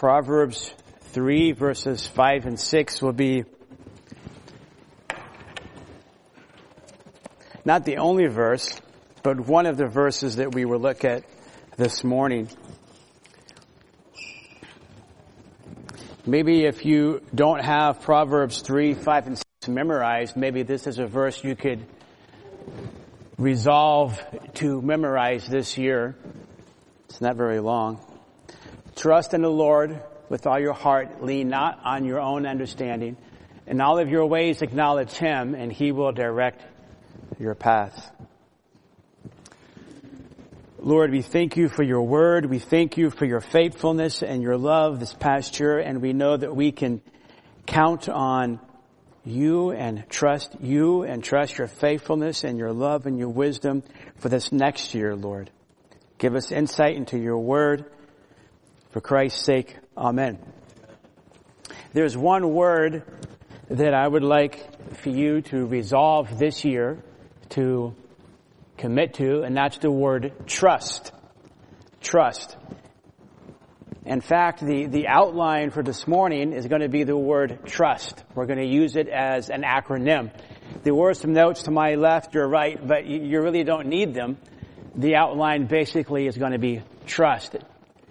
Proverbs 3 verses 5 and 6 will be not the only verse, but one of the verses that we will look at this morning. Maybe if you don't have Proverbs 3, 5, and 6 memorized, maybe this is a verse you could resolve to memorize this year. It's not very long. Trust in the Lord with all your heart. Lean not on your own understanding. In all of your ways acknowledge Him and He will direct your path. Lord, we thank you for your word. We thank you for your faithfulness and your love this past year. And we know that we can count on you and trust you and trust your faithfulness and your love and your wisdom for this next year, Lord. Give us insight into your word. For Christ's sake, amen. There's one word that I would like for you to resolve this year to commit to, and that's the word trust. Trust. In fact, the, the outline for this morning is going to be the word trust. We're going to use it as an acronym. There were some notes to my left, your right, but you, you really don't need them. The outline basically is going to be trust.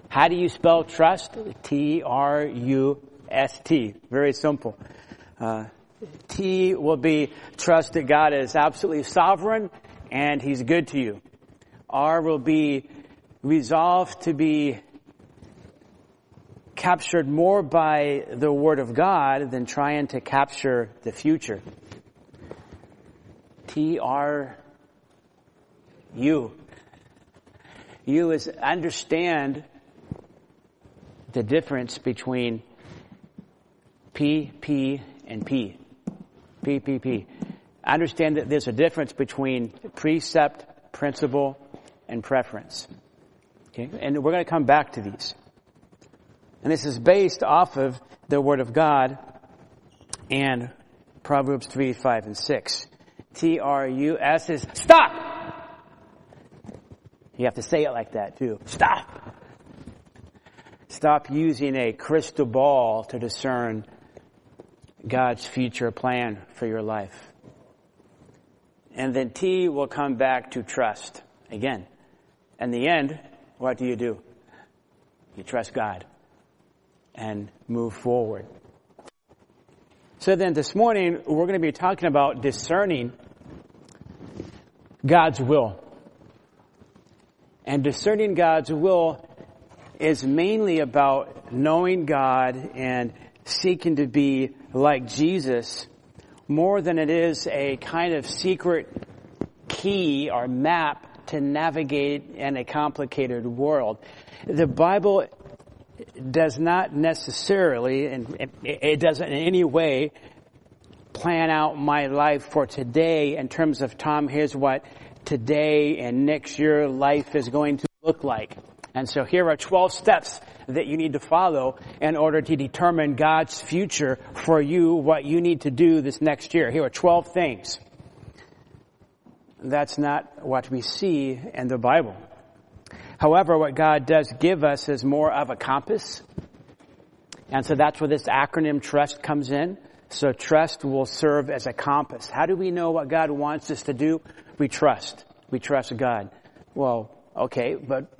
How do you spell trust? T-R-U-S-T. Very simple. Uh, T will be trust that God is absolutely sovereign and He's good to you. R will be resolved to be captured more by the Word of God than trying to capture the future. T R U. U is understand the difference between P, P, and P. P, P, P. Understand that there's a difference between precept, principle, and preference. Okay? And we're going to come back to these. And this is based off of the Word of God and Proverbs 3, 5, and 6. T-R-U-S is stop! You have to say it like that too. Stop! Stop using a crystal ball to discern God's future plan for your life. And then T will come back to trust again. In the end, what do you do? You trust God and move forward. So then this morning, we're going to be talking about discerning God's will. And discerning God's will is mainly about knowing God and seeking to be like Jesus more than it is a kind of secret key or map to navigate in a complicated world. The Bible does not necessarily, and it doesn't in any way, plan out my life for today in terms of Tom, here's what today and next year life is going to look like. And so here are 12 steps that you need to follow in order to determine God's future for you, what you need to do this next year. Here are 12 things. That's not what we see in the Bible. However, what God does give us is more of a compass. And so that's where this acronym trust comes in. So trust will serve as a compass. How do we know what God wants us to do? We trust. We trust God. Well, okay, but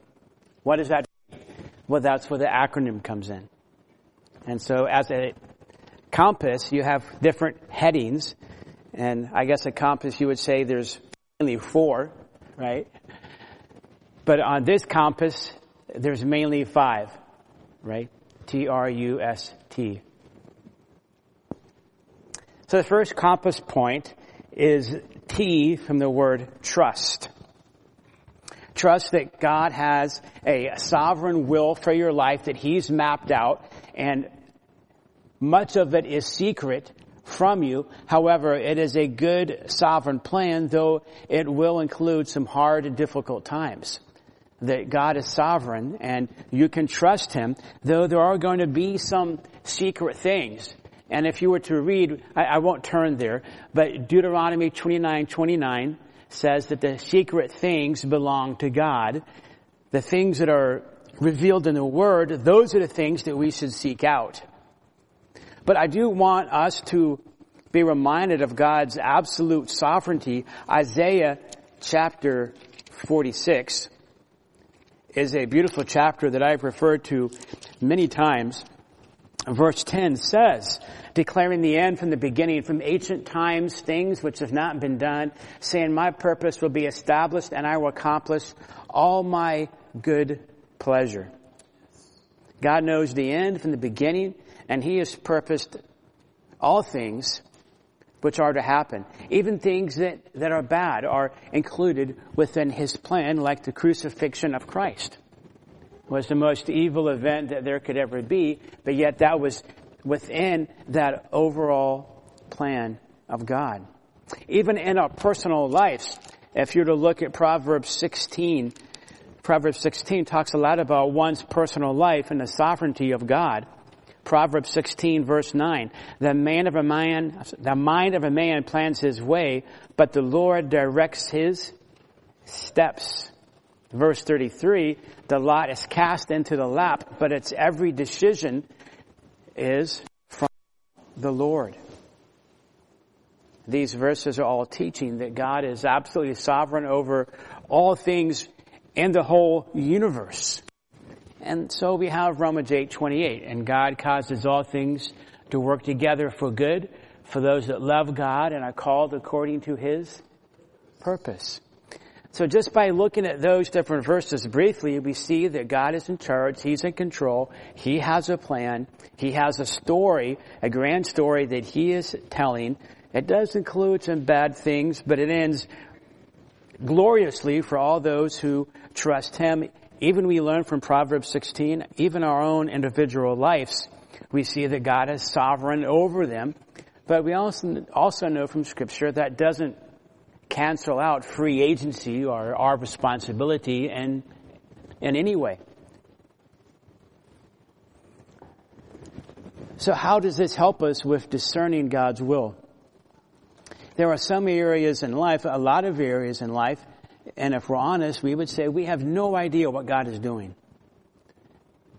what does that well, that's where the acronym comes in. And so as a compass, you have different headings. And I guess a compass, you would say there's only four, right? But on this compass, there's mainly five, right? T-R-U-S-T. So the first compass point is T from the word trust. Trust that God has a sovereign will for your life that He's mapped out and much of it is secret from you. However, it is a good sovereign plan, though it will include some hard and difficult times. That God is sovereign and you can trust Him, though there are going to be some secret things. And if you were to read, I, I won't turn there, but Deuteronomy 29, 29, says that the secret things belong to God. The things that are revealed in the Word, those are the things that we should seek out. But I do want us to be reminded of God's absolute sovereignty. Isaiah chapter 46 is a beautiful chapter that I've referred to many times. Verse 10 says, declaring the end from the beginning, from ancient times, things which have not been done, saying, my purpose will be established and I will accomplish all my good pleasure. God knows the end from the beginning and He has purposed all things which are to happen. Even things that, that are bad are included within His plan, like the crucifixion of Christ was the most evil event that there could ever be, but yet that was within that overall plan of God. Even in our personal lives, if you're to look at Proverbs 16, Proverbs 16 talks a lot about one's personal life and the sovereignty of God. Proverbs 16 verse 9, the man of a man, the mind of a man plans his way, but the Lord directs his steps. Verse 33, the lot is cast into the lap, but its every decision is from the Lord. These verses are all teaching that God is absolutely sovereign over all things in the whole universe. And so we have Romans 8, 28, and God causes all things to work together for good for those that love God and are called according to His purpose. So just by looking at those different verses briefly, we see that God is in charge. He's in control. He has a plan. He has a story, a grand story that He is telling. It does include some bad things, but it ends gloriously for all those who trust Him. Even we learn from Proverbs 16, even our own individual lives, we see that God is sovereign over them. But we also, also know from scripture that doesn't cancel out free agency or our responsibility in, in any way. So how does this help us with discerning God's will? There are some areas in life, a lot of areas in life, and if we're honest, we would say we have no idea what God is doing.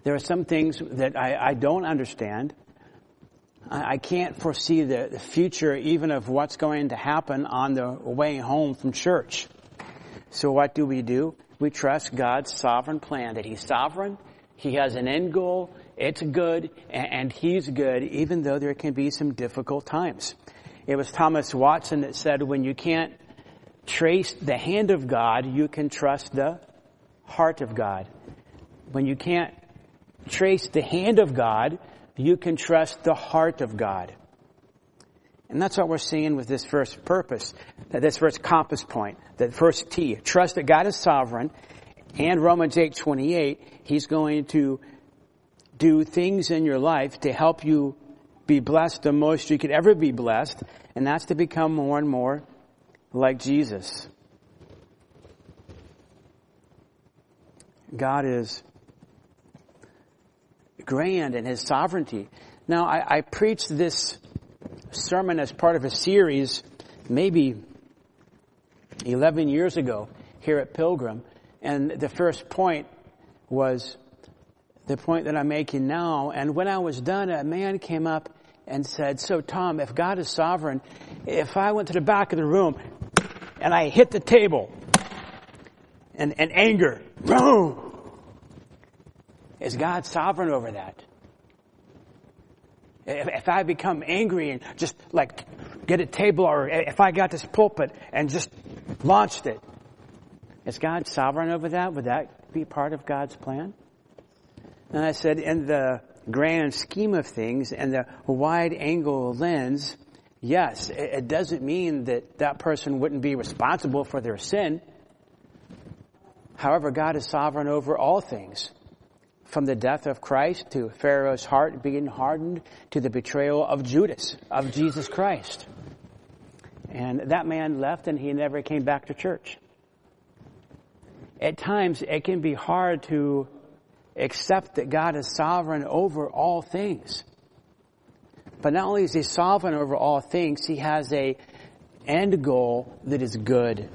There are some things that I, I don't understand. I can't foresee the, future even of what's going to happen on the way home from church. So what do we do? We trust God's sovereign plan that He's sovereign, He has an end goal, it's good, and He's good even though there can be some difficult times. It was Thomas Watson that said when you can't trace the hand of God, you can trust the heart of God. When you can't trace the hand of God, you can trust the heart of God. And that's what we're seeing with this first purpose, this first compass point, that first T. Trust that God is sovereign. And Romans 8, 28, He's going to do things in your life to help you be blessed the most you could ever be blessed. And that's to become more and more like Jesus. God is grand in His sovereignty. Now, I, I preached this sermon as part of a series maybe 11 years ago here at Pilgrim. And the first point was the point that I'm making now. And when I was done, a man came up and said, so Tom, if God is sovereign, if I went to the back of the room and I hit the table and, and anger, boom, is God sovereign over that? If, I become angry and just like get a table or if I got this pulpit and just launched it, is God sovereign over that? Would that be part of God's plan? And I said, in the grand scheme of things and the wide angle lens, yes, it doesn't mean that that person wouldn't be responsible for their sin. However, God is sovereign over all things from the death of Christ to Pharaoh's heart being hardened to the betrayal of Judas, of Jesus Christ. And that man left and he never came back to church. At times, it can be hard to accept that God is sovereign over all things. But not only is he sovereign over all things, he has a end goal that is good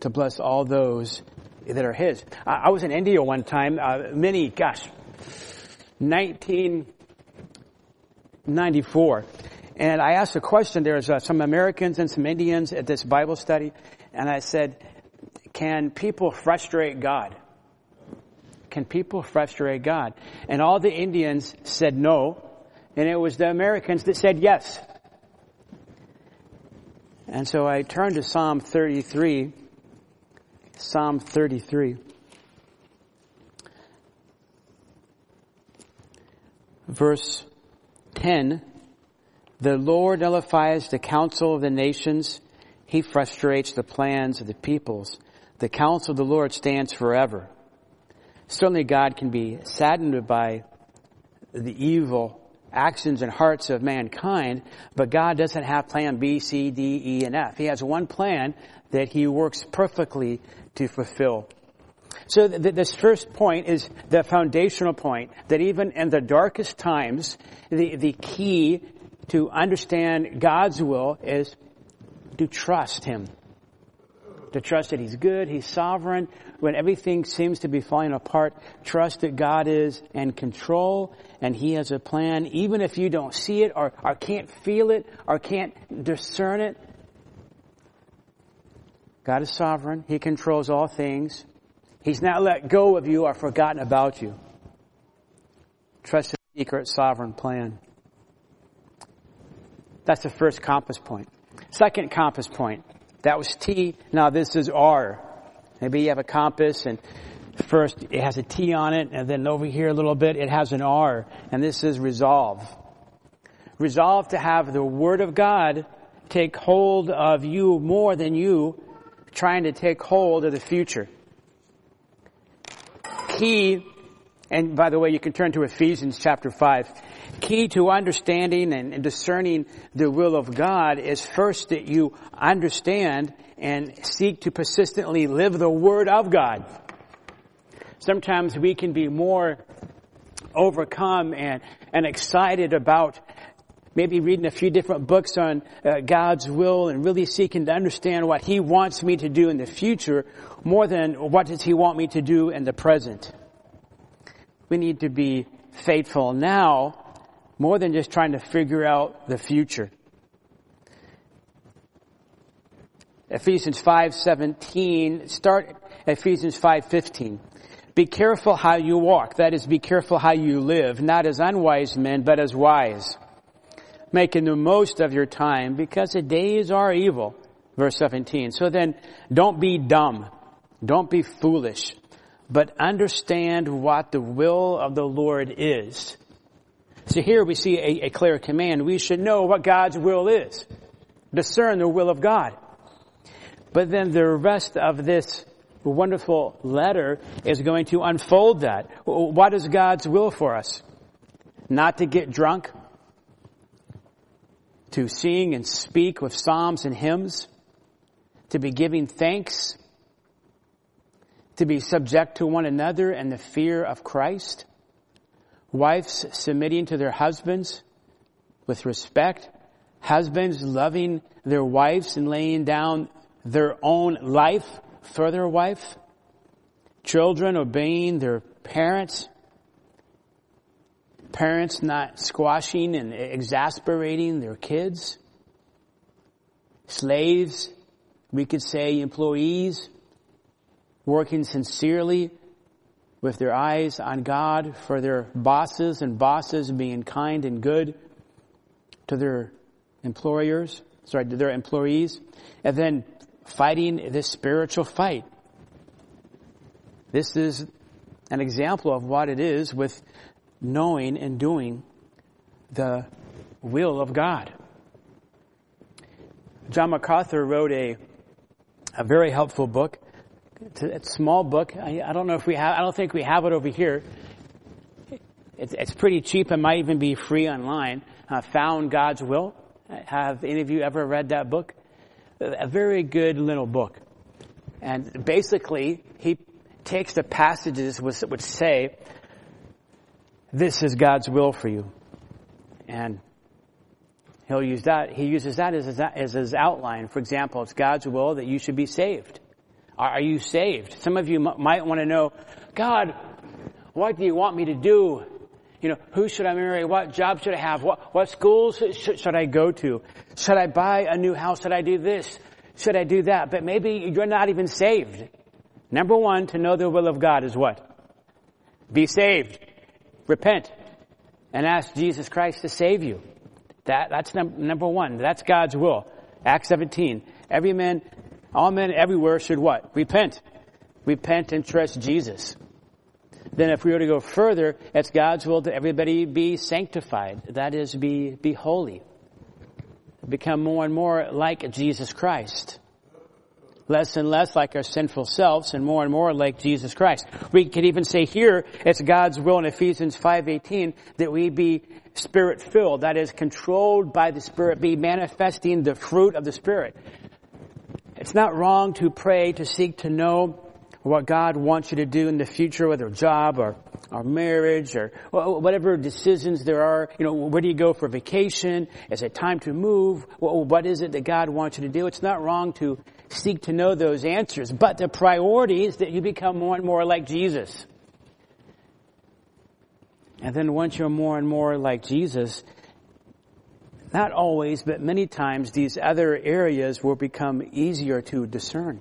to bless all those that are His. I, I was in India one time, uh, many, gosh, 1994. And I asked a question. There's uh, some Americans and some Indians at this Bible study. And I said, can people frustrate God? Can people frustrate God? And all the Indians said no. And it was the Americans that said yes. And so I turned to Psalm 33. Psalm 33. Verse 10. The Lord nullifies the counsel of the nations. He frustrates the plans of the peoples. The counsel of the Lord stands forever. Certainly God can be saddened by the evil actions and hearts of mankind, but God doesn't have plan B, C, D, E, and F. He has one plan that He works perfectly to fulfill. So th- this first point is the foundational point that even in the darkest times, the, the key to understand God's will is to trust Him. To trust that He's good, He's sovereign. When everything seems to be falling apart, trust that God is in control and He has a plan, even if you don't see it or, or can't feel it or can't discern it. God is sovereign. He controls all things. He's not let go of you or forgotten about you. Trust His secret sovereign plan. That's the first compass point. Second compass point. That was T. Now this is R. Maybe you have a compass and first it has a T on it and then over here a little bit it has an R and this is resolve. Resolve to have the Word of God take hold of you more than you trying to take hold of the future. Key, and by the way, you can turn to Ephesians chapter 5 key to understanding and discerning the will of God is first that you understand and seek to persistently live the Word of God. Sometimes we can be more overcome and, and excited about maybe reading a few different books on uh, God's will and really seeking to understand what He wants me to do in the future more than what does He want me to do in the present. We need to be faithful now more than just trying to figure out the future. Ephesians 5:17 start Ephesians 5:15 Be careful how you walk that is be careful how you live not as unwise men but as wise making the most of your time because the days are evil verse 17 so then don't be dumb don't be foolish but understand what the will of the Lord is so here we see a, a clear command. We should know what God's will is. Discern the will of God. But then the rest of this wonderful letter is going to unfold that. What is God's will for us? Not to get drunk, to sing and speak with psalms and hymns, to be giving thanks, to be subject to one another and the fear of Christ, wives submitting to their husbands with respect, husbands loving their wives and laying down their own life for their wife, children obeying their parents, parents not squashing and exasperating their kids, slaves, we could say employees, working sincerely with their eyes on God for their bosses and bosses being kind and good to their employers, sorry, to their employees, and then fighting this spiritual fight. This is an example of what it is with knowing and doing the will of God. John MacArthur wrote a, a very helpful book it's a, small book. I, I, don't know if we have, I don't think we have it over here. It's, it's pretty cheap. It might even be free online. Uh, Found God's Will. Have any of you ever read that book? A very good little book. And basically, he takes the passages which, which say, this is God's will for you. And he'll use that, he uses that as, as his outline. For example, it's God's will that you should be saved Are you saved? Some of you m- might want to know, God, what do you want me to do? You know, who should I marry? What job should I have? What, what schools should I go to? Should I buy a new house? Should I do this? Should I do that? But maybe you're not even saved. Number one, to know the will of God is what? Be saved. Repent. And ask Jesus Christ to save you. That, that's num- number one. That's God's will. Acts 17. Every man, all men everywhere should what? Repent. Repent and trust Jesus. Then if we were to go further, it's God's will that everybody be sanctified. That is, be, be holy. Become more and more like Jesus Christ. Less and less like our sinful selves and more and more like Jesus Christ. We could even say here, it's God's will in Ephesians 5.18 that we be spirit filled. That is, controlled by the Spirit, be manifesting the fruit of the Spirit. It's not wrong to pray, to seek to know what God wants you to do in the future, whether a job or, or marriage or whatever decisions there are. You know, where do you go for vacation? Is it time to move? What is it that God wants you to do? It's not wrong to seek to know those answers, but the priority is that you become more and more like Jesus. And then once you're more and more like Jesus, not always, but many times these other areas will become easier to discern.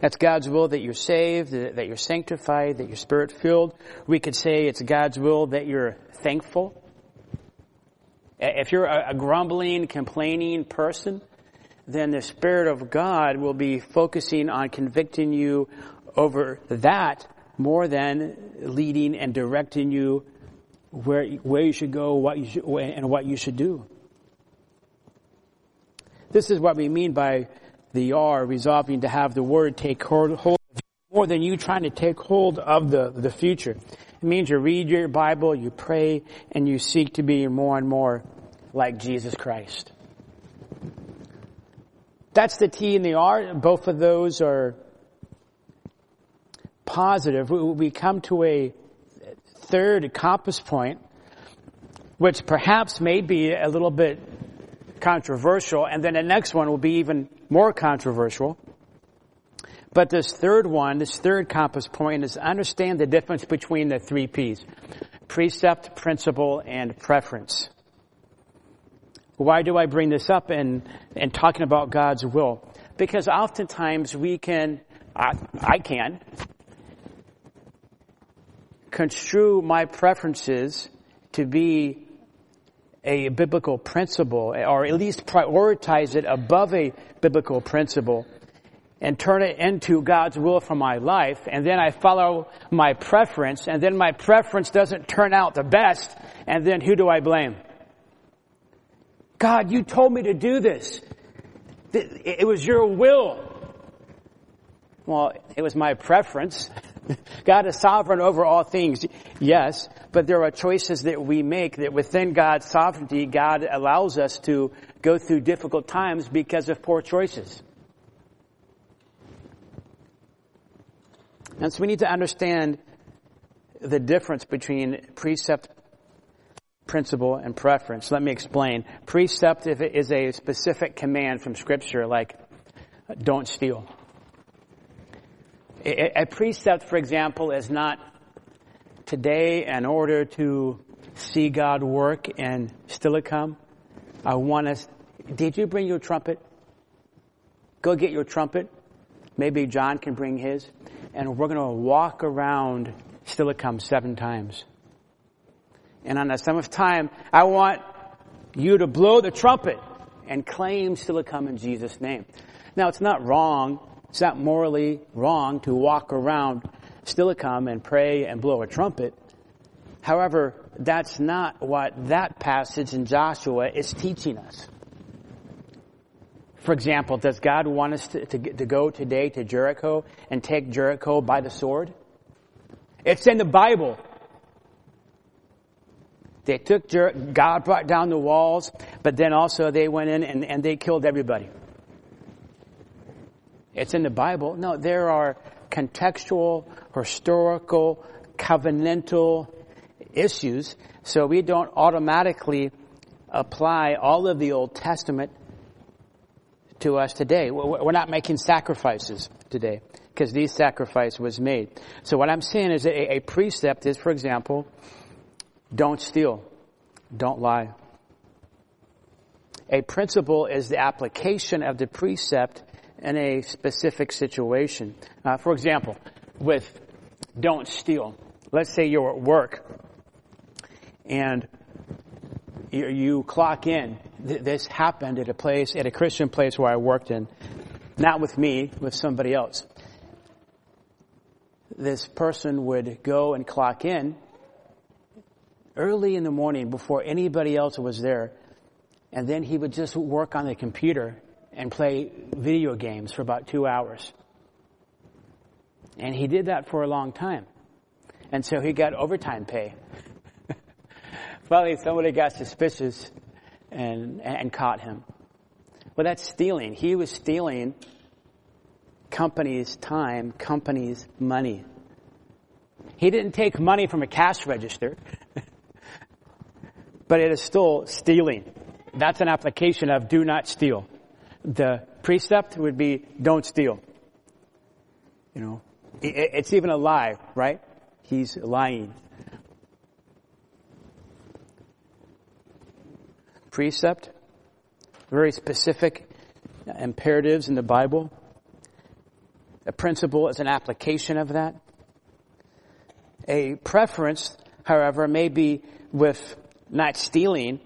That's God's will that you're saved, that you're sanctified, that you're spirit filled. We could say it's God's will that you're thankful. If you're a grumbling, complaining person, then the Spirit of God will be focusing on convicting you over that more than leading and directing you where, where you should go, what you should, and what you should do. This is what we mean by the R, resolving to have the Word take hold, hold more than you trying to take hold of the, the future. It means you read your Bible, you pray, and you seek to be more and more like Jesus Christ. That's the T and the R. Both of those are positive. We come to a third compass point, which perhaps may be a little bit controversial, and then the next one will be even more controversial. But this third one, this third compass point is understand the difference between the three P's. Precept, principle, and preference. Why do I bring this up and, and talking about God's will? Because oftentimes we can, I, I can, construe my preferences to be a biblical principle, or at least prioritize it above a biblical principle, and turn it into God's will for my life, and then I follow my preference, and then my preference doesn't turn out the best, and then who do I blame? God, you told me to do this. It was your will. Well, it was my preference. God is sovereign over all things, yes, but there are choices that we make that within God's sovereignty, God allows us to go through difficult times because of poor choices. And so we need to understand the difference between precept, principle, and preference. Let me explain. Precept is a specific command from scripture like, don't steal. A precept, for example, is not today in order to see God work in Steilacoom. I want us, did you bring your trumpet? Go get your trumpet. Maybe John can bring his. And we're going to walk around Steilacoom seven times. And on the seventh time, I want you to blow the trumpet and claim Steilacoom in Jesus' name. Now, it's not wrong it's not morally wrong to walk around Steilacoom and pray and blow a trumpet. However, that's not what that passage in Joshua is teaching us. For example, does God want us to, to, to, go today to Jericho and take Jericho by the sword? It's in the Bible. They took Jer- God brought down the walls, but then also they went in and, and they killed everybody. It's in the Bible. No, there are contextual, historical, covenantal issues. So we don't automatically apply all of the Old Testament to us today. We're not making sacrifices. today because these sacrifice was made. So what I'm saying is a, a precept is, for example, don't steal, don't lie. A principle is the application of the precept in a specific situation. Uh, for example, with don't steal. Let's say you're at work and you, you clock in. This happened at a place, at a Christian place where I worked in. Not with me, with somebody else. This person would go and clock in early in the morning before anybody else was there. And then he would just work on the computer and play video games for about two hours. And he did that for a long time. And so he got overtime pay. Finally, somebody got suspicious and, and caught him. Well, that's stealing. He was stealing company's time, company's money. He didn't take money from a cash register, but it is still stealing. That's an application of do not steal. The precept would be don't steal. You know, it's even a lie, right? He's lying. precept, very specific imperatives in the Bible. A principle is an application of that. A preference, however, may be with not stealing,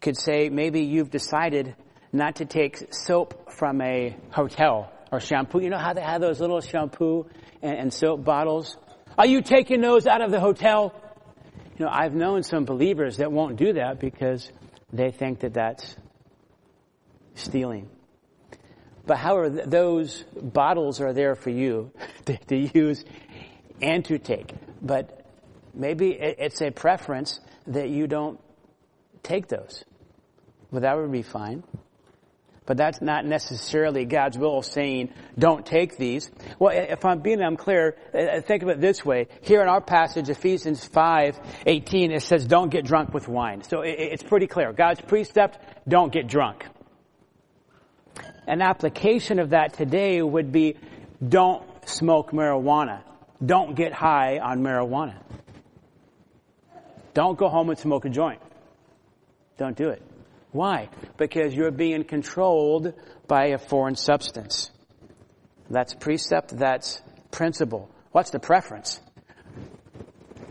could say maybe you've decided not to take soap from a hotel or shampoo. You know how they have those little shampoo and, and soap bottles? Are you taking those out of the hotel? You know, I've known some believers that won't do that because they think that that's stealing. But however, th- those bottles are there for you to, to, use and to take. But maybe it, it's a preference that you don't take those. Well, that would be fine. But that's not necessarily God's will saying, don't take these. Well, if I'm being unclear, think of it this way. Here in our passage, Ephesians 5, 18, it says, don't get drunk with wine. So it's pretty clear. God's precept, don't get drunk. An application of that today would be, don't smoke marijuana. Don't get high on marijuana. Don't go home and smoke a joint. Don't do it. Why? Because you're being controlled by a foreign substance. That's precept, that's principle. What's the preference?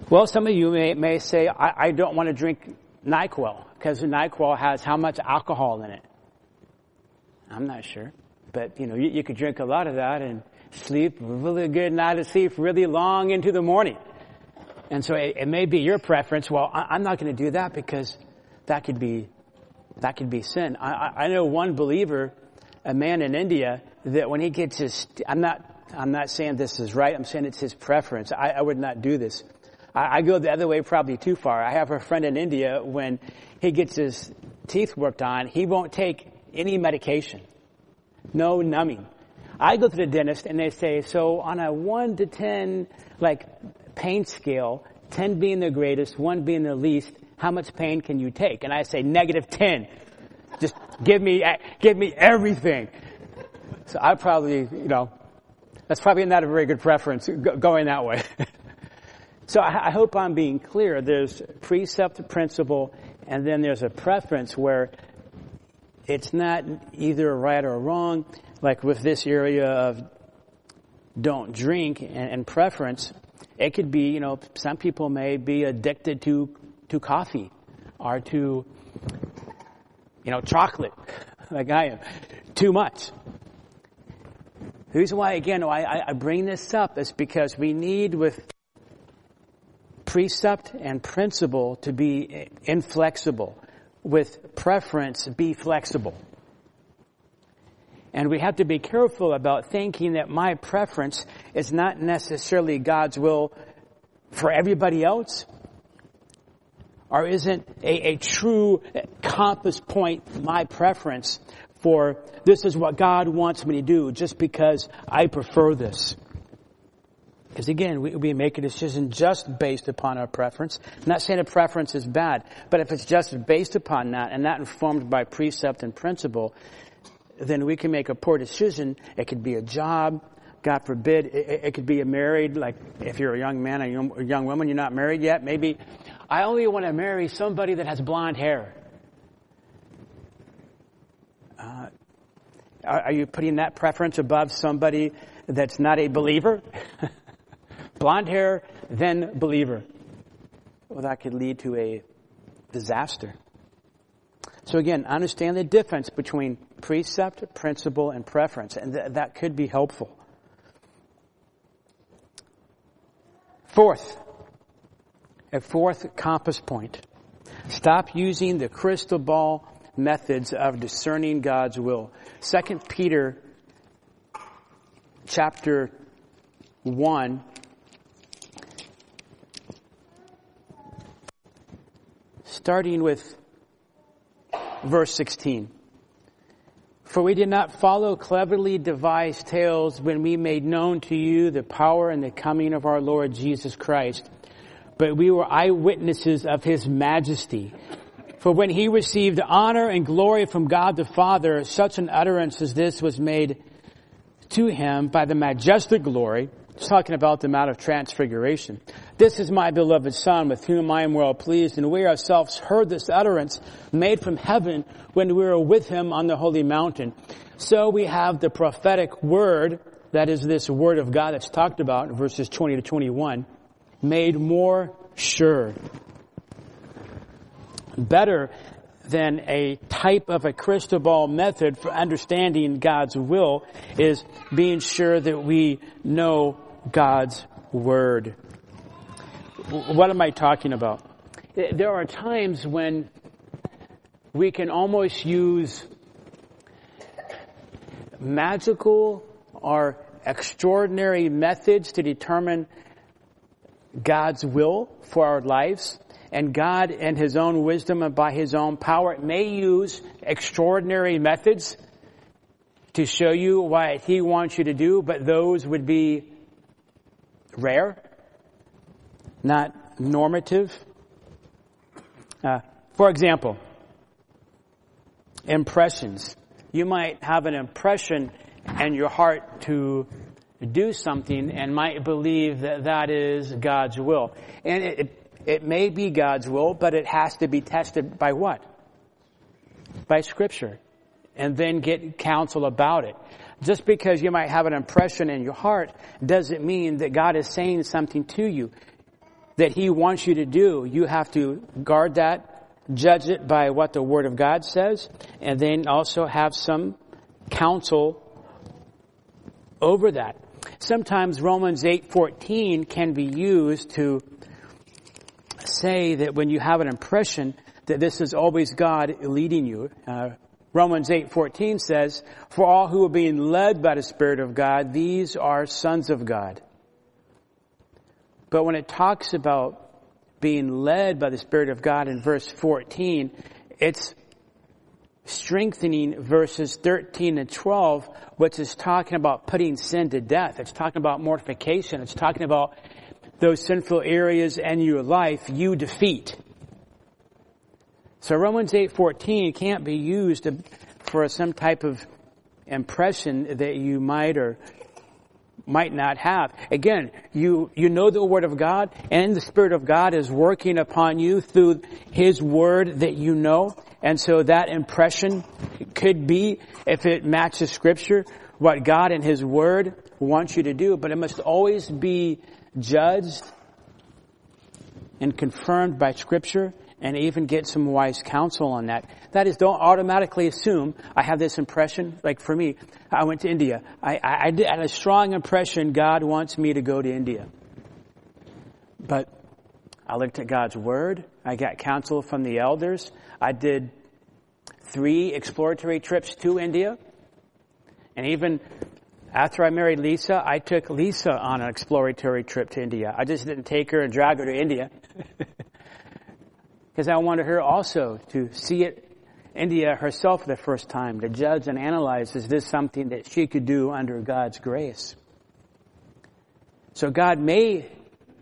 Well, some of you may, may say, I, I don't want to drink NyQuil because NyQuil has how much alcohol in it? I'm not sure. But, you know, you, you could drink a lot of that and sleep really good night of sleep really long into the morning. And so it, it may be your preference. Well, I, I'm not going to do that because that could be that could be sin. I, I know one believer, a man in India, that when he gets his, I'm not, I'm not saying this is right. I'm saying it's his preference. I, I would not do this. I, I go the other way probably too far. I have a friend in India when he gets his teeth worked on, he won't take any medication. No numbing. I go to the dentist and they say, so on a 1 to 10, like, pain scale, 10 being the greatest, 1 being the least, how much pain can you take? And I say, negative 10. Just give me, give me everything. So I probably, you know, that's probably not a very good preference going that way. so I, hope I'm being clear. There's precept, principle, and then there's a preference where it's not either right or wrong, like with this area of don't drink and preference. It could be, you know, some people may be addicted to to coffee or to, you know, chocolate, like I am, too much. The reason why, again, why I bring this up is because we need with precept and principle to be inflexible. With preference, be flexible. And we have to be careful about thinking that my preference is not necessarily God's will for everybody else, or isn't a, a true compass point my preference for this is what God wants me to do just because I prefer this. Because again, we, we make a decision just based upon our preference. I'm not saying a preference is bad, but if it's just based upon that and not informed by precept and principle, then we can make a poor decision. It could be a job. God forbid, it, it could be a married, like if you're a young man, a young, a young woman, you're not married yet, maybe I only want to marry somebody that has blonde hair. Uh, are, are you putting that preference above somebody that's not a believer? blonde hair, then believer. Well, that could lead to a disaster. So again, understand the difference between precept, principle, and preference, and th- that could be helpful. Fourth, a fourth compass point. Stop using the crystal ball methods of discerning God's will. Second Peter chapter 1 starting with verse 16. For we did not follow cleverly devised tales when we made known to you the power and the coming of our Lord Jesus Christ, but we were eyewitnesses of his majesty. For when he received honor and glory from God the Father, such an utterance as this was made to him by the majestic glory, talking about the Mount of Transfiguration. This is my beloved Son with whom I am well pleased, and we ourselves heard this utterance made from heaven when we were with him on the holy mountain. So we have the prophetic word, that is this word of God that's talked about in verses 20 to 21, made more sure. Better than a type of a crystal ball method for understanding God's will is being sure that we know God's Word. What am I talking about? There are times when we can almost use magical or extraordinary methods to determine God's will for our lives. And God, in His own wisdom and by His own power, may use extraordinary methods to show you what He wants you to do, but those would be rare, not normative. Uh, for example, impressions. You might have an impression in your heart to do something and might believe that that is God's will. And it, it, it may be God's will, but it has to be tested by what? By scripture. And then get counsel about it. Just because you might have an impression in your heart doesn't mean that God is saying something to you that He wants you to do. You have to guard that, judge it by what the Word of God says, and then also have some counsel over that. Sometimes Romans 8:14 can be used to say that when you have an impression that this is always God leading you. Uh, Romans 8:14 says, "For all who are being led by the Spirit of God, these are sons of God." But when it talks about being led by the Spirit of God in verse 14, it's strengthening verses 13 and 12, which is talking about putting sin to death. It's talking about mortification. It's talking about those sinful areas in your life you defeat. So Romans 8:14 can't be used for some type of impression that you might or might not have. Again, you, you know the Word of God and the Spirit of God is working upon you through His Word that you know. And so that impression could be, if it matches Scripture, what God and His Word wants you to do, but it must always be judged and confirmed by Scripture and even get some wise counsel on that. That is, don't automatically assume I have this impression. Like for me, I went to India. I, I, I had a strong impression God wants me to go to India. But I looked at God's Word. I got counsel from the elders. I did three exploratory trips to India. And even after I married Lisa, I took Lisa on an exploratory trip to India. I just didn't take her and drag her to India. because I wanted her also to see it, India herself for the first time, to judge and analyze is this something that she could do under God's grace? So God may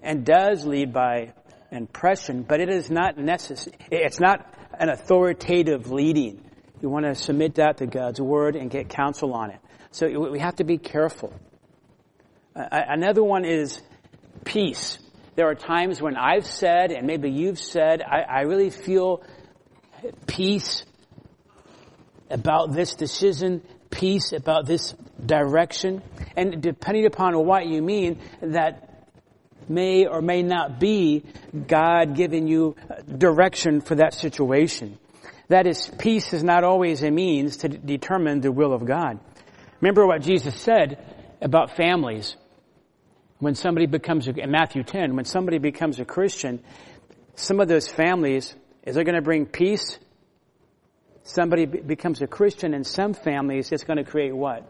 and does lead by impression, but it is not necessary. It's not an authoritative leading. You want to submit that to God's Word and get counsel on it. So we have to be careful. Another one is peace. There are times when I've said, and maybe you've said, I, I really feel peace about this decision, peace about this direction. And depending upon what you mean, that may or may not be God giving you uh, direction for that situation. That is, peace is not always a means to determine the will of God. Remember what Jesus said about families. When somebody becomes, a, in Matthew 10, when somebody becomes a Christian, some of those families, is it going to bring peace? Somebody becomes a Christian in some families, it's going to create what?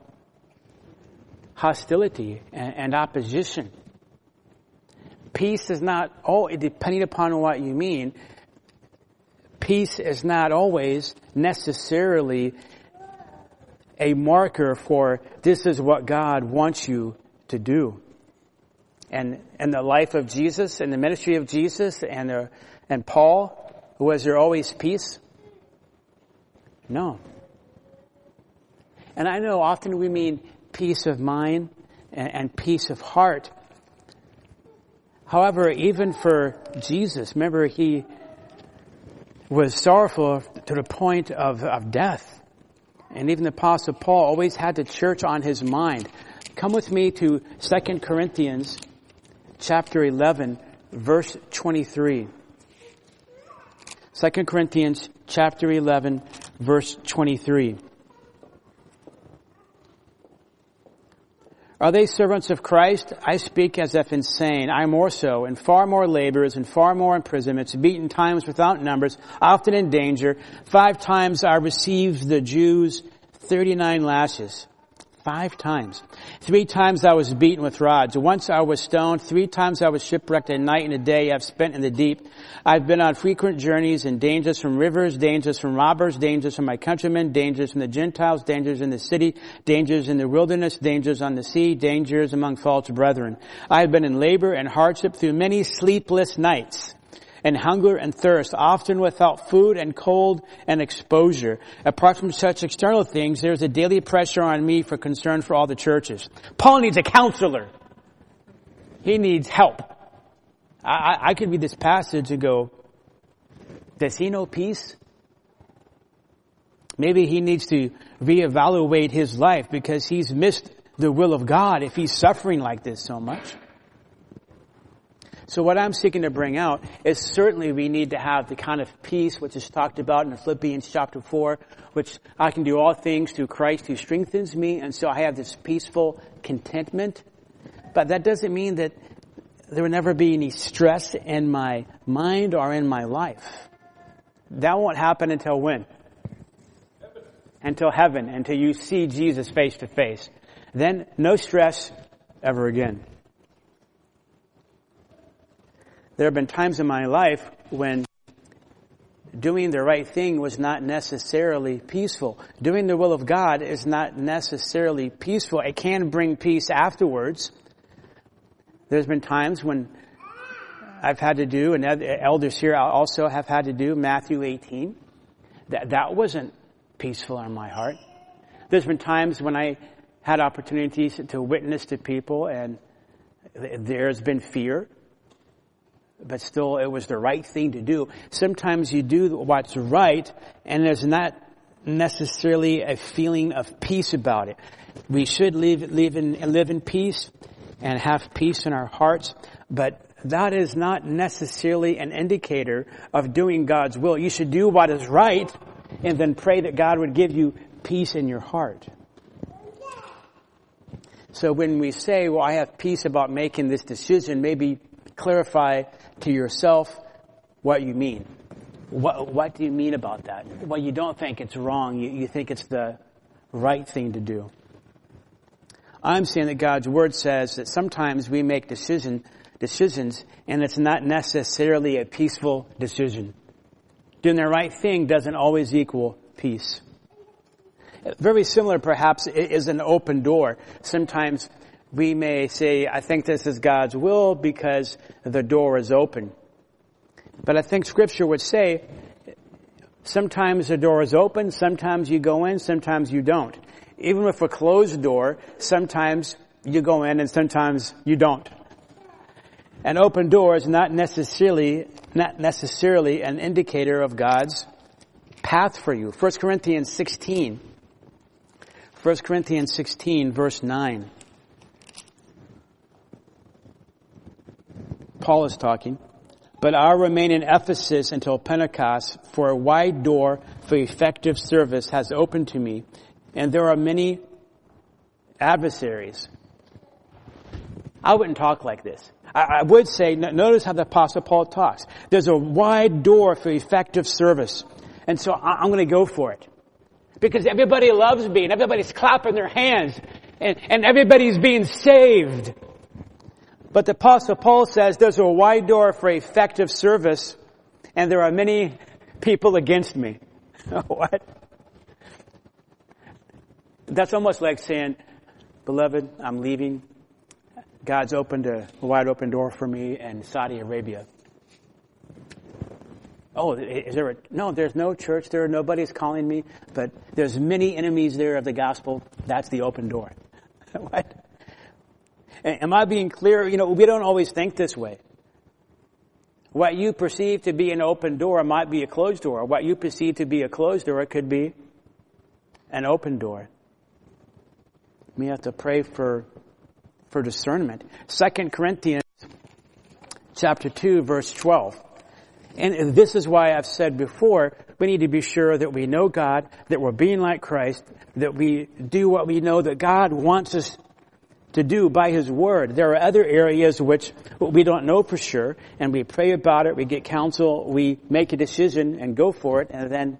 Hostility and, and opposition. Peace is not, oh, depending upon what you mean, peace is not always necessarily a marker for this is what God wants you to do. And in the life of Jesus and the ministry of Jesus and the, and Paul, was there always peace? No. And I know often we mean peace of mind and, and peace of heart. However, even for Jesus, remember he was sorrowful to the point of, of death. And even the apostle Paul always had the church on his mind. Come with me to 2 Corinthians chapter 11 verse 23. 2 Corinthians chapter 11 verse 23. Are they servants of Christ? I speak as if insane. I more so, in far more labors, and far more imprisonments, beaten times without numbers, often in danger. Five times I received the Jews 39 lashes. Five times. Three times I was beaten with rods. Once I was stoned. Three times I was shipwrecked. A night and a day I've spent in the deep. I've been on frequent journeys and dangers from rivers, dangers from robbers, dangers from my countrymen, dangers from the Gentiles, dangers in the city, dangers in the wilderness, dangers on the sea, dangers among false brethren. I have been in labor and hardship through many sleepless nights and hunger and thirst, often without food and cold and exposure. Apart from such external things, there's a daily pressure on me for concern for all the churches. Paul needs a counselor. He needs help. I, I could read this passage and go, does he know peace? Maybe he needs to reevaluate his life because he's missed the will of God if he's suffering like this so much. So what I'm seeking to bring out is certainly we need to have the kind of peace which is talked about in Philippians chapter 4, which I can do all things through Christ who strengthens me, and so I have this peaceful contentment. But that doesn't mean that there will never be any stress in my mind or in my life. That won't happen until when? Heaven. Until heaven, until you see Jesus face to face. Then no stress ever again. There have been times in my life when doing the right thing was not necessarily peaceful. Doing the will of God is not necessarily peaceful. It can bring peace afterwards. There's been times when I've had to do, and elders here also have had to do Matthew 18. That, that wasn't peaceful in my heart. There's been times when I had opportunities to witness to people and there's been fear but still it was the right thing to do. Sometimes you do what's right and there's not necessarily a feeling of peace about it. We should live, live in, live in peace and have peace in our hearts, but that is not necessarily an indicator of doing God's will. You should do what is right and then pray that God would give you peace in your heart. So when we say, well, I have peace about making this decision, maybe clarify to yourself what you mean. What, what do you mean about that? Well, you don't think it's wrong. You, you think it's the right thing to do. I'm saying that God's Word says that sometimes we make decision, decisions and it's not necessarily a peaceful decision. Doing the right thing doesn't always equal peace. Very similar perhaps is an open door. Sometimes we may say, I think this is God's will because the door is open. But I think scripture would say, Sometimes the door is open, sometimes you go in, sometimes you don't. Even with a closed door, sometimes you go in and sometimes you don't. An open door is not necessarily, not necessarily an indicator of God's path for you. 1 Corinthians 16. 1 Corinthians 16 verse 9. Paul is talking. But I remain in Ephesus until Pentecost, for a wide door for effective service has opened to me, and there are many adversaries. I wouldn't talk like this. I, would say, notice how the apostle Paul talks. There's a wide door for effective service. And so I, I'm going to go for it. Because everybody loves me and everybody's clapping their hands and, and everybody's being saved. But the apostle Paul says there's a wide door for effective service and there are many people against me. what? That's almost like saying, beloved, I'm leaving. God's opened a wide open door for me in Saudi Arabia. Oh, is there a, no, there's no church there. Nobody's calling me, but there's many enemies there of the gospel. That's the open door. what? Am I being clear? You know, we don't always think this way. What you perceive to be an open door might be a closed door. What you perceive to be a closed door, could be an open door. We have to pray for, for discernment. Second Corinthians chapter 2 verse 12. And this is why I've said before, we need to be sure that we know God, that we're being like Christ, that we do what we know that God wants us to do by His Word. There are other areas which we don't know for sure, and we pray about it, we get counsel, we make a decision and go for it, and then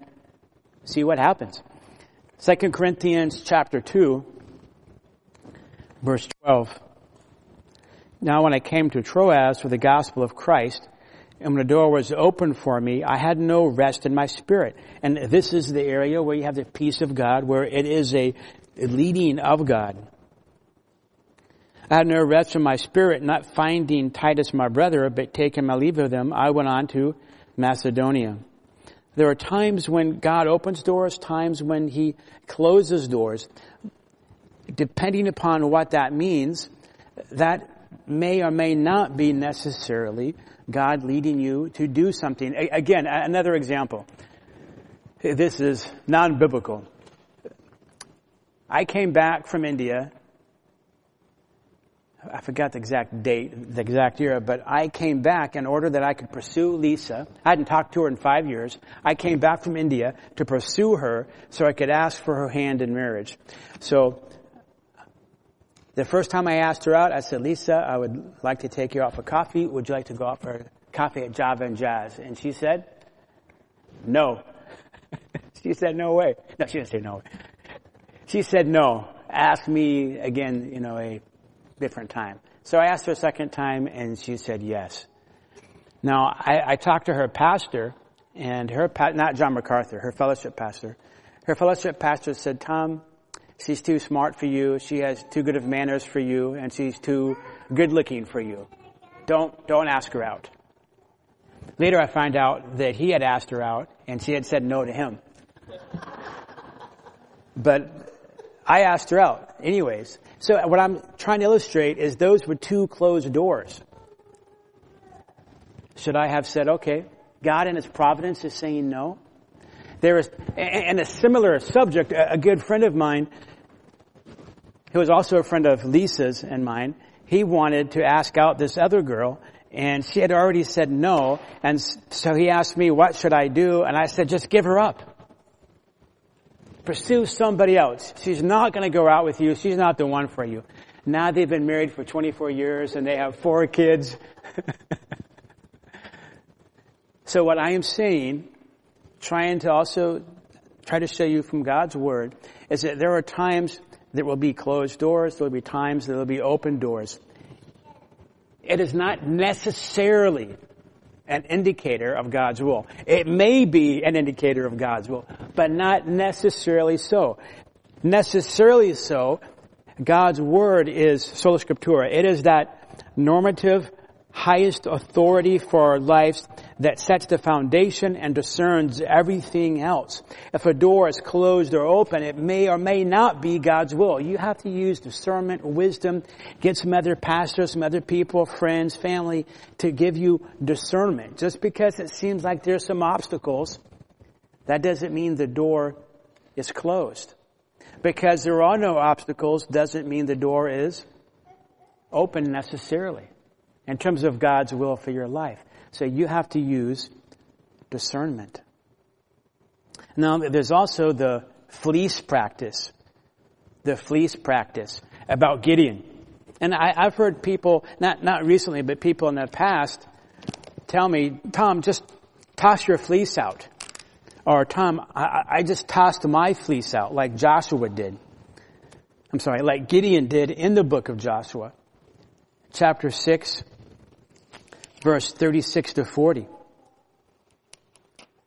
see what happens. 2 Corinthians chapter 2, verse 12. Now when I came to Troas for the gospel of Christ, and when the door was opened for me, I had no rest in my spirit. And this is the area where you have the peace of God, where it is a leading of God. Had no rest in my spirit, not finding Titus my brother, but taking my leave of them, I went on to Macedonia. There are times when God opens doors, times when He closes doors. Depending upon what that means, that may or may not be necessarily God leading you to do something. Again, another example. This is non-biblical. I came back from India I forgot the exact date, the exact year, but I came back in order that I could pursue Lisa. I hadn't talked to her in five years. I came back from India to pursue her so I could ask for her hand in marriage. So, the first time I asked her out, I said, Lisa, I would like to take you out for coffee. Would you like to go out for coffee at Java and Jazz? And she said, no. she said, no way. No, she didn't say no. She said no. Ask me again, you know, a different time. So I asked her a second time and she said yes. Now, I, I talked to her pastor and her, not John MacArthur, her fellowship pastor. Her fellowship pastor said, Tom, she's too smart for you, she has too good of manners for you, and she's too good looking for you. Don't, don't ask her out. Later I find out that he had asked her out and she had said no to him. but I asked her out anyways. So what I'm trying to illustrate is those were two closed doors. Should I have said, okay, God in His providence is saying no? There is, and a similar subject, a good friend of mine, who was also a friend of Lisa's and mine, he wanted to ask out this other girl, and she had already said no, and so he asked me, what should I do? And I said, just give her up pursue somebody else. She's not going to go out with you. She's not the one for you. Now they've been married for 24 years and they have four kids. so what I am saying, trying to also try to show you from God's Word, is that there are times there will be closed doors, there will be times there will be open doors. It is not necessarily an indicator of God's will. It may be an indicator of God's will, but not necessarily so. Necessarily so, God's Word is sola scriptura. It is that normative highest authority for our lives that sets the foundation and discerns everything else. If a door is closed or open, it may or may not be God's will. You have to use discernment, wisdom, get some other pastors, some other people, friends, family to give you discernment. Just because it seems like there's some obstacles, that doesn't mean the door is closed. Because there are no obstacles doesn't mean the door is open necessarily in terms of God's will for your life. So you have to use discernment. Now, there's also the fleece practice. The fleece practice about Gideon. And I, have heard people, not, not recently, but people in the past tell me, Tom, just toss your fleece out. Or Tom, I, I just tossed my fleece out like Joshua did. I'm sorry, like Gideon did in the book of Joshua. Chapter 6, verse 36 to 40.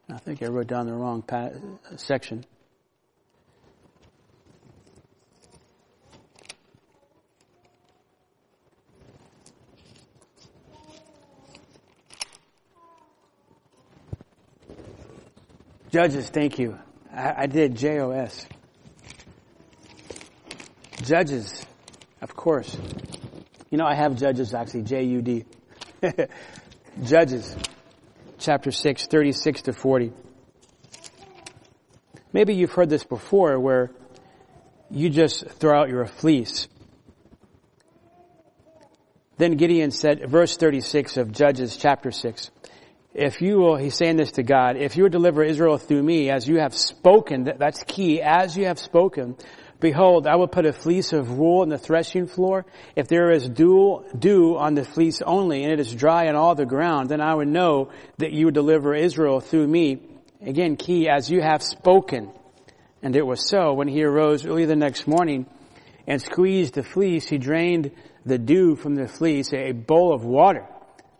I think I wrote down the wrong uh, section. Judges, thank you. I, I did JOS. Judges, of course. You know, I have judges actually, J-U-D. Judges, chapter 6, 36 to 40. Maybe you've heard this before where you just throw out your fleece. Then Gideon said, verse 36 of Judges chapter 6, if you will, he's saying this to God, if you will deliver Israel through me as you have spoken, that's key, as you have spoken, Behold, I will put a fleece of wool on the threshing floor. If there is dew, dew on the fleece only, and it is dry on all the ground, then I would know that you would deliver Israel through me. Again, key, as you have spoken. And it was so. When he arose early the next morning and squeezed the fleece, he drained the dew from the fleece, a bowl of water.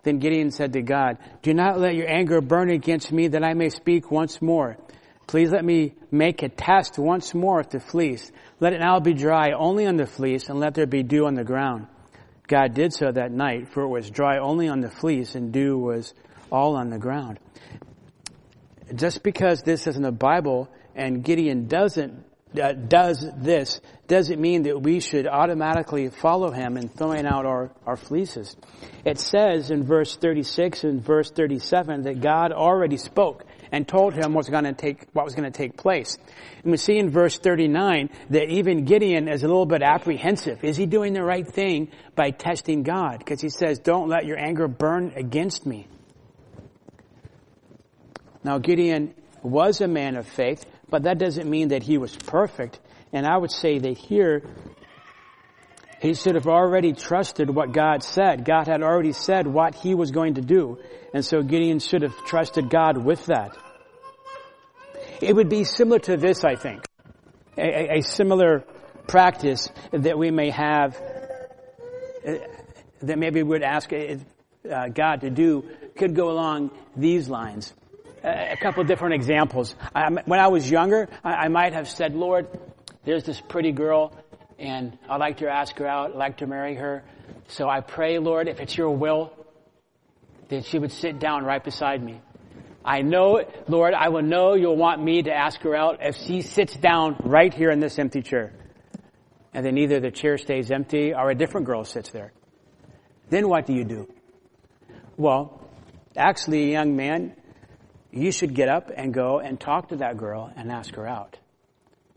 Then Gideon said to God, Do not let your anger burn against me that I may speak once more. Please let me make a test once more of the fleece. Let it now be dry only on the fleece, and let there be dew on the ground. God did so that night, for it was dry only on the fleece, and dew was all on the ground. Just because this is in the Bible and Gideon doesn't uh, does this doesn't mean that we should automatically follow him in throwing out our, our fleeces. It says in verse 36 and verse 37 that God already spoke and told him what's going to take, what was going to take place. And we see in verse 39 that even Gideon is a little bit apprehensive. Is he doing the right thing by testing God? Because he says, don't let your anger burn against me. Now Gideon was a man of faith, but that doesn't mean that he was perfect. And I would say that here, he should have already trusted what God said. God had already said what he was going to do. And so Gideon should have trusted God with that. It would be similar to this, I think. A, a similar practice that we may have, uh, that maybe would ask uh, God to do, could go along these lines. a couple different examples. When I was younger, I might have said, Lord, there's this pretty girl, and I'd like to ask her out, I'd like to marry her. So I pray, Lord, if it's your will, that she would sit down right beside me. I know, Lord, I will know you'll want me to ask her out if she sits down right here in this empty chair. And then either the chair stays empty or a different girl sits there. Then what do you do? Well, actually, young man, you should get up and go and talk to that girl and ask her out.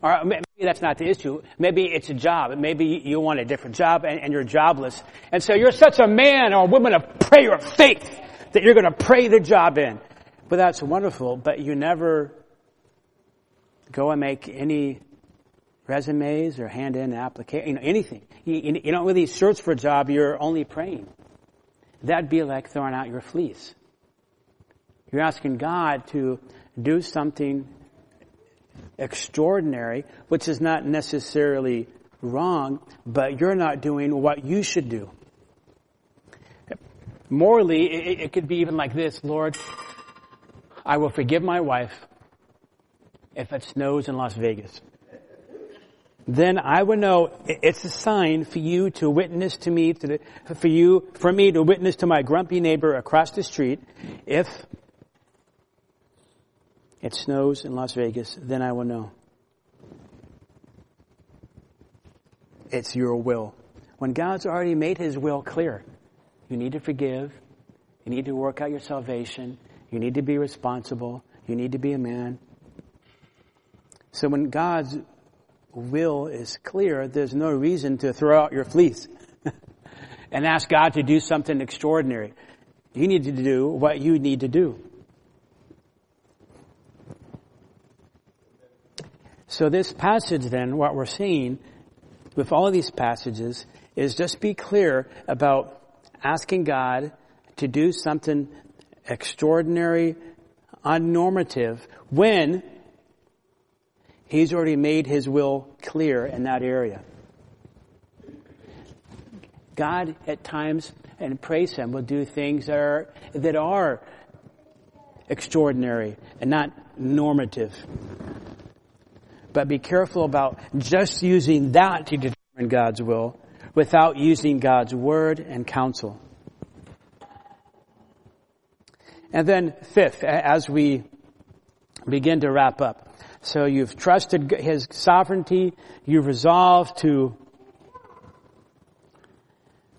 Or maybe that's not the issue. Maybe it's a job. Maybe you want a different job and, and you're jobless. And so you're such a man or a woman of prayer of faith that you're going to pray the job in. But that's wonderful, but you never go and make any resumes or hand in application, you know, anything. You, you don't really search for a job, you're only praying. That'd be like throwing out your fleece. You're asking God to do something extraordinary, which is not necessarily wrong, but you're not doing what you should do. Morally, it, it could be even like this, Lord, I will forgive my wife if it snows in Las Vegas. then I will know it's a sign for you to witness to me, to the, for you, for me to witness to my grumpy neighbor across the street. If it snows in Las Vegas, then I will know. It's your will. When God's already made His will clear, you need to forgive, you need to work out your salvation, you need to be responsible, you need to be a man. So when God's will is clear, there's no reason to throw out your fleece and ask God to do something extraordinary. You need to do what you need to do. So this passage then, what we're seeing with all of these passages is just be clear about asking God to do something extraordinary, unnormative, when He's already made His will clear in that area. God at times, and praise Him, will do things that are, that are extraordinary and not normative. But be careful about just using that to determine God's will without using God's word and counsel. And then fifth, as we begin to wrap up, so you've trusted His sovereignty. You've resolved to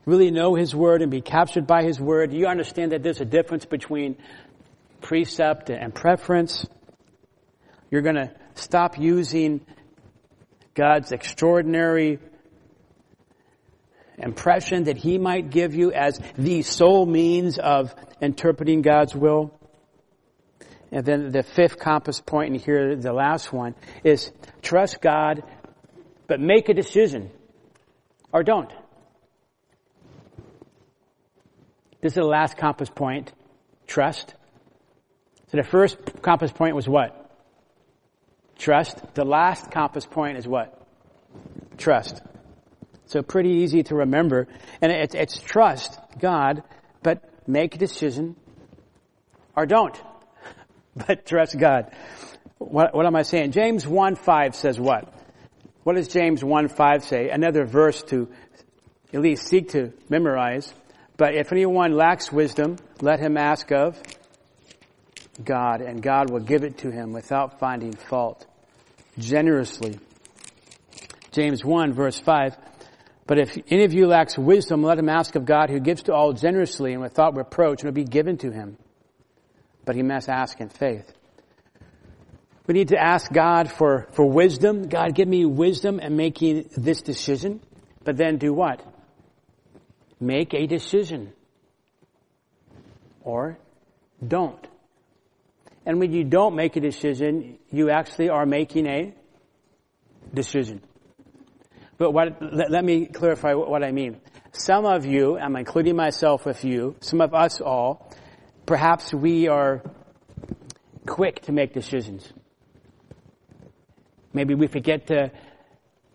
really know His Word and be captured by His Word. You understand that there's a difference between precept and preference. You're going to stop using God's extraordinary impression that He might give you as the sole means of interpreting God's will. And then the fifth compass point, and here the last one, is trust God, but make a decision. Or don't. This is the last compass point. Trust. So the first compass point was what? Trust. The last compass point is what? Trust. So pretty easy to remember. And it's, it's trust God, but make a decision or don't. but trust God. What, what am I saying? James 1 5 says what? What does James 1 5 say? Another verse to at least seek to memorize. But if anyone lacks wisdom, let him ask of God, and God will give it to him without finding fault, generously. James 1 verse 5. But if any of you lacks wisdom, let him ask of God who gives to all generously and without reproach, and will be given to him but he must ask in faith. We need to ask God for, for wisdom. God, give me wisdom in making this decision. But then do what? Make a decision. Or don't. And when you don't make a decision, you actually are making a decision. But what, let, let me clarify what I mean. Some of you, I'm including myself with you, some of us all, Perhaps we are quick to make decisions. Maybe we forget to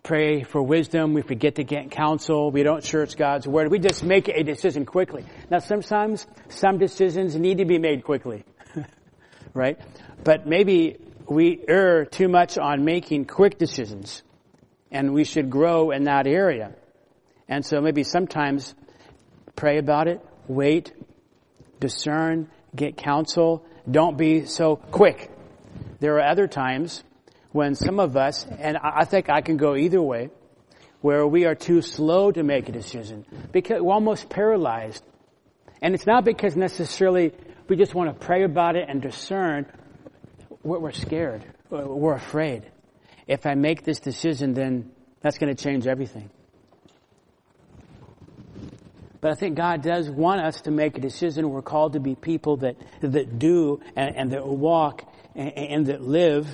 pray for wisdom. We forget to get counsel. We don't search God's word. We just make a decision quickly. Now sometimes some decisions need to be made quickly. Right? But maybe we err too much on making quick decisions. And we should grow in that area. And so maybe sometimes pray about it, wait, discern, get counsel. Don't be so quick. There are other times when some of us, and I think I can go either way, where we are too slow to make a decision because we're almost paralyzed. And it's not because necessarily we just want to pray about it and discern. We're scared. We're afraid. If I make this decision, then that's going to change everything. But I think God does want us to make a decision. We're called to be people that, that do and, and that walk and, and that live.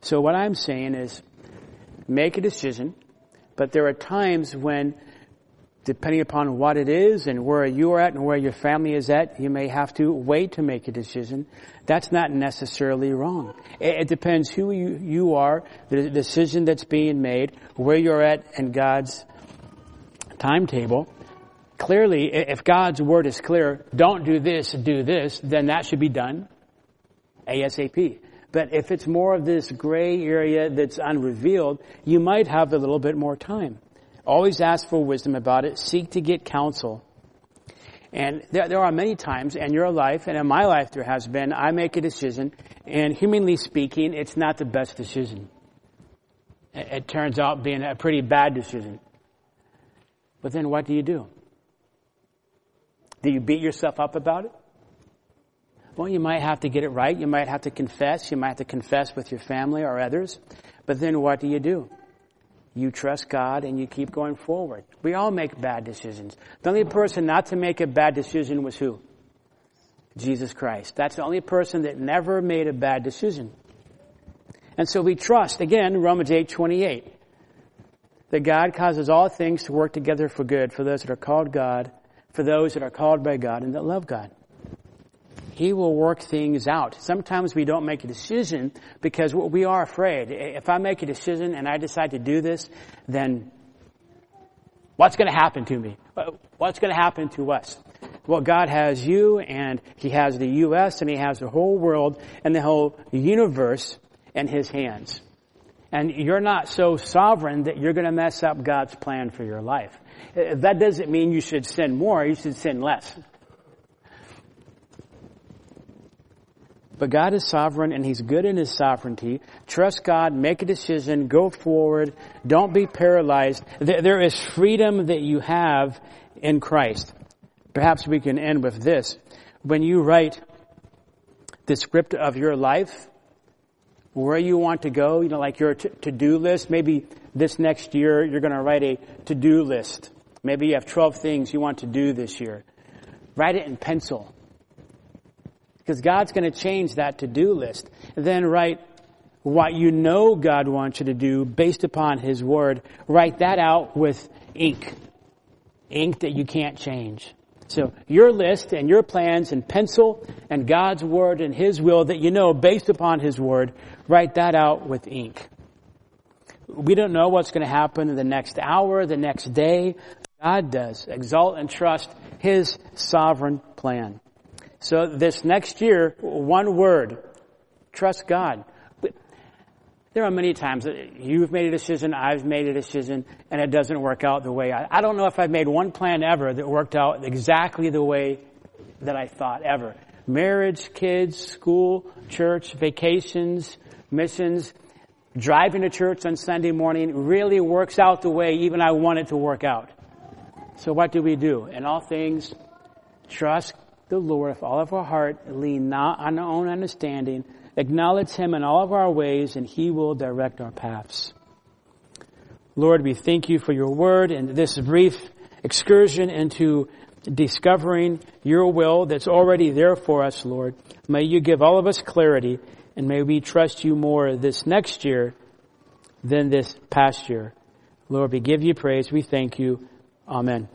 So what I'm saying is make a decision, but there are times when depending upon what it is and where you are at and where your family is at, you may have to wait to make a decision. That's not necessarily wrong. It, depends who you, you are, the decision that's being made, where you're at and God's timetable. Clearly, if God's word is clear, don't do this, do this, then that should be done ASAP. But if it's more of this gray area that's unrevealed, you might have a little bit more time. Always ask for wisdom about it. Seek to get counsel. And there, there are many times in your life, and in my life there has been, I make a decision, and humanly speaking, it's not the best decision. It, it turns out being a pretty bad decision. But then what do you do? Do you beat yourself up about it? Well, you might have to get it right. You might have to confess. You might have to confess with your family or others. But then what do you do? You trust God and you keep going forward. We all make bad decisions. The only person not to make a bad decision was who? Jesus Christ. That's the only person that never made a bad decision. And so we trust, again, Romans 8, 28, that God causes all things to work together for good for those that are called God, for those that are called by God and that love God. He will work things out. Sometimes we don't make a decision because we are afraid. If I make a decision and I decide to do this, then what's going to happen to me? What's going to happen to us? Well, God has you and He has the U.S. and He has the whole world and the whole universe in His hands. And you're not so sovereign that you're going to mess up God's plan for your life. That doesn't mean you should sin more, you should sin less. But God is sovereign and He's good in His sovereignty. Trust God, make a decision, go forward, don't be paralyzed. There is freedom that you have in Christ. Perhaps we can end with this. When you write the script of your life, where you want to go, you know, like your to-do list, maybe this next year you're going to write a to-do list. Maybe you have 12 things you want to do this year. Write it in pencil. Because God's going to change that to-do list. then write what you know God wants you to do based upon His Word. Write that out with ink. Ink that you can't change. So your list and your plans in pencil and God's Word and His will that you know based upon His Word, write that out with ink. We don't know what's going to happen in the next hour, the next day. God does. Exalt and trust His sovereign plan. So this next year, one word, trust God. There are many times that you've made a decision, I've made a decision, and it doesn't work out the way I, I don't know if I've made one plan ever that worked out exactly the way that I thought ever. Marriage, kids, school, church, vacations, missions, driving to church on Sunday morning really works out the way even I want it to work out. So what do we do? In all things, trust the Lord with all of our heart, lean not on our own understanding, acknowledge Him in all of our ways, and He will direct our paths. Lord, we thank you for your word and this brief excursion into discovering your will that's already there for us, Lord. May you give all of us clarity and may we trust you more this next year than this past year. Lord, we give you praise. We thank you. Amen.